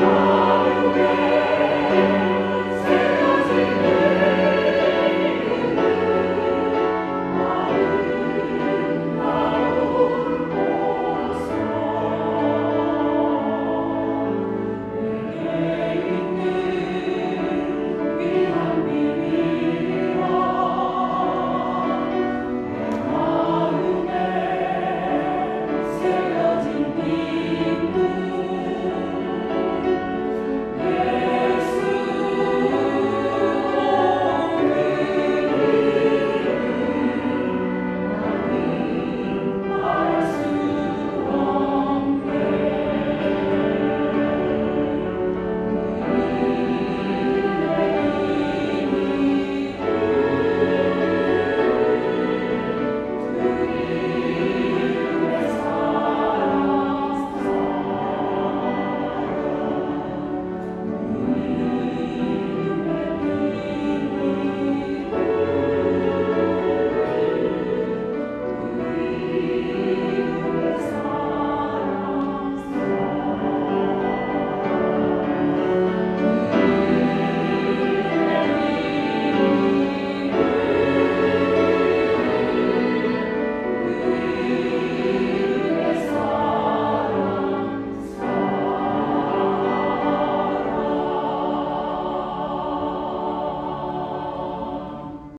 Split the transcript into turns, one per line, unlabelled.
Lord.